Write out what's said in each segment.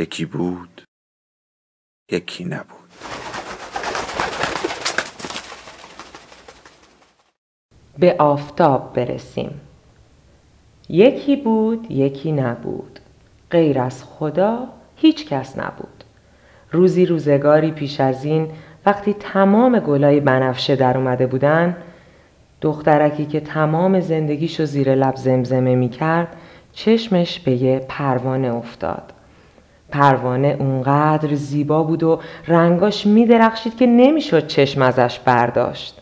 یکی بود یکی نبود. به آفتاب برسیم. یکی بود یکی نبود. غیر از خدا هیچ کس نبود. روزی روزگاری پیش از این وقتی تمام گلای بنفشه در اومده بودن دخترکی که تمام زندگیشو زیر لب زمزمه می کرد چشمش به یه پروانه افتاد. پروانه اونقدر زیبا بود و رنگاش می درخشید که نمی‌شد چشم ازش برداشت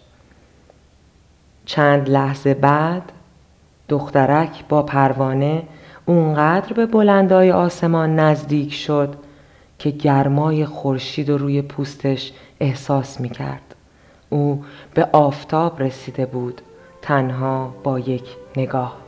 چند لحظه بعد دخترک با پروانه اونقدر به بلندای آسمان نزدیک شد که گرمای خورشید و روی پوستش احساس می کرد. او به آفتاب رسیده بود تنها با یک نگاه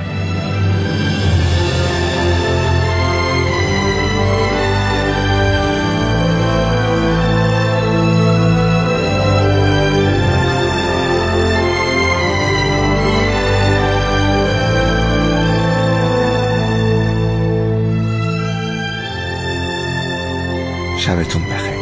شبتون بخیر.